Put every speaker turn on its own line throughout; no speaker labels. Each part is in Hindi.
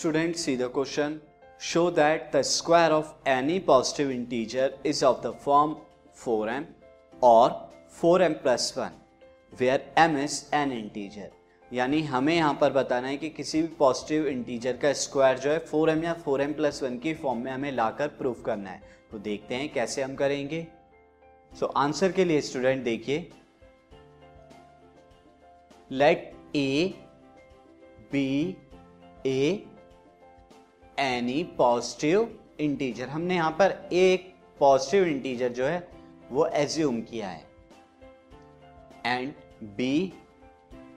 Student see the question show that the square of any positive integer is of the form four m और four m plus one where m is an integer यानी हमें यहाँ पर बताना है कि किसी भी पॉजिटिव इंटीजर का स्क्वायर जो है फोर एम या फोर एम प्लस वन की फॉर्म में हमें लाकर प्रूफ करना है। तो देखते हैं कैसे हम करेंगे। सो so, आंसर के लिए स्टूडेंट देखिए। Let a be a any positive integer हमने यहाँ पर एक पॉजिटिव इंटीजर जो है, वो एज्यूम किया है। And b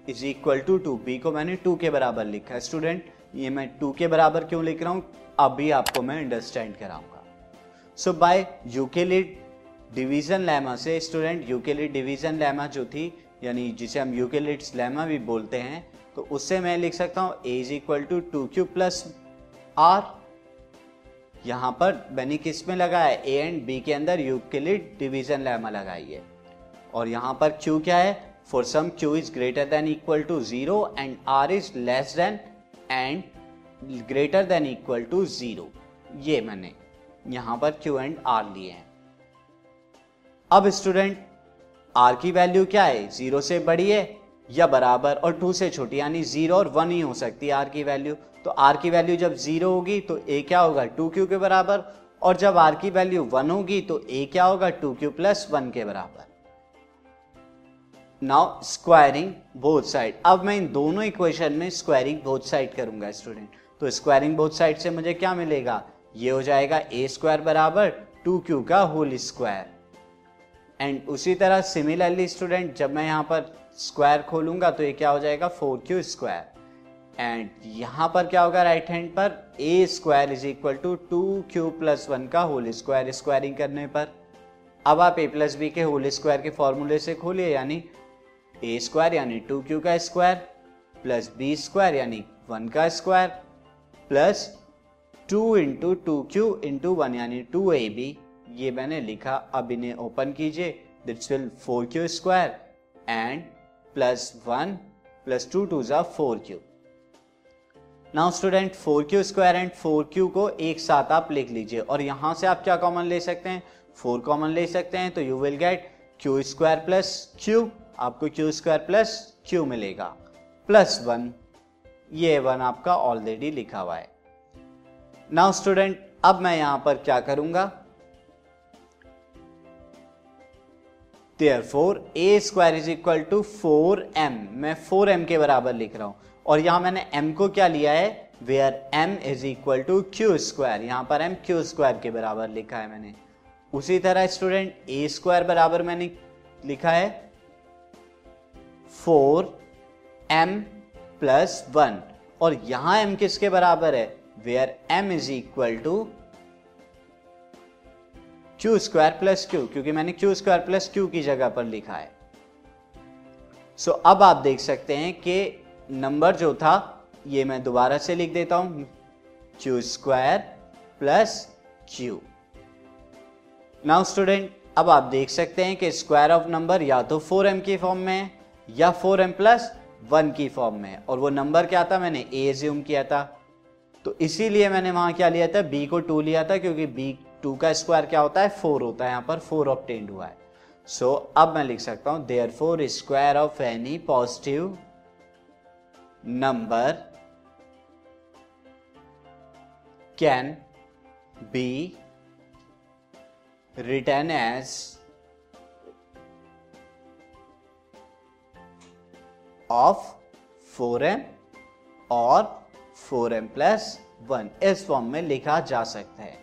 is equal to two b को मैंने टू के बराबर लिखा है। स्टूडेंट ये मैं टू के बराबर क्यों लिख रहा हूँ? अभी आपको मैं अंडरस्टैंड कराऊँगा। So by Euclid division lemma से स्टूडेंट यूकेलिड डिवीज़न लेमा जो थी, यानी जिसे हम यूकेलिड्स लेमा भी बोलते हैं तो उससे मैं लिख सकता हूँ a is equal to two q plus r. यहाँ पर मैंने किसमें लगाया ए एंड बी के अंदर यूक्लिड डिवीज़न लेमा लगाई है। और यहाँ पर क्यू क्या है? For some q is greater than equal to zero and r is less than and greater than equal to zero ये मैंने यहाँ पर क्यू एंड आर लिए हैं। अब स्टूडेंट आर की वैल्यू क्या है? ज़ीरो से बड़ी है या बराबर और टू से छोटी, यानी ज़ीरो और वन ही हो सकती है आर की वैल्यू तो आर की वैल्यू जब ज़ीरो होगी तो ए क्या होगा? टू क्यू के बराबर। और जब आर की वैल्यू वन होगी तो ए क्या होगा? टू क्यू प्लस वन के बराबर। नाउ स्क्वायरिंग बोथ साइड अब मैं इन दोनों इक्वेशन में स्क्वायरिंग बोथ साइड करूँगा स्टूडेंट तो स्क्वायरिंग बोथ साइड से मुझे क्या मिलेगा? ये हो जाएगा ए स्क्वायर बराबर टू क्यू का होल स्क्वायर एंड उसी तरह सिमिलरली स्टूडेंट जब मैं यहाँ पर स्क्वायर खोलूँगा तो ये क्या हो जाएगा? Four Q square. एंड यहाँ पर क्या होगा राइट हैंड पर? A square is equal to two q plus one का होल स्क्वायर स्क्वायरिंग करने पर। अब आप ए प्लस बी के होल स्क्वायर के फॉर्मूले से खोलिए, यानी ए स्क्वायर यानी टू क्यू का स्क्वायर, प्लस बी स्क्वायर यानी वन का square, plus two into two q into one यानी टू ए बी। ये मैंने लिखा, अब इन्हें ओपन कीजिए। That's will four q square. And plus one plus two two ज़ा four q now student four q square and four q को एक साथ आप लिख लीजिए। और यहाँ से आप क्या कॉमन ले सकते हैं? फोर कॉमन ले सकते हैं तो you will get q square plus q आपको क्यू स्क्वायर प्लस क्यू मिलेगा। प्लस वन ये वन आपका ऑलरेडी लिखा हुआ है। नाउ स्टूडेंट अब मैं यहाँ पर क्या करूँगा? Four a square is equal to four m मैं फोर एम के बराबर लिख रहा हूँ। और यहाँ मैंने एम को क्या लिया है? Where m is equal to q square यहाँ पर एम क्यू स्क्वायर के बराबर लिखा है मैंने। उसी तरह स्टूडेंट ए स्क्वायर बराबर मैंने लिखा है। फोर एम प्लस वन और यहाँ एम किसके बराबर है? Where m is equal to q square plus q क्योंकि मैंने क्यू स्क्वायर प्लस क्यू की जगह पर लिखा है। सो so, अब आप देख सकते हैं कि नंबर जो था ये मैं दोबारा से लिख देता हूँ। Q square plus q now student अब आप देख सकते हैं कि स्क्वायर ऑफ़ नंबर या तो 4m की फॉर्म में है या 4m प्लस वन की फॉर्म में और वो नंबर क्या था? मैंने ए ज्यूम किया था। तो इसीलिए मैंने वहाँ क्या लिया था? बी को टू लिया था क्योंकि b टू का स्क्वायर क्या होता है? फोर होता है यहाँ पर फोर ऑप्टेंड हुआ है। सो so, अब मैं लिख सकता हूँ there four square of any positive number can be written as of four m और फोर एम प्लस वन इस फॉर्म में लिखा जा सकता है।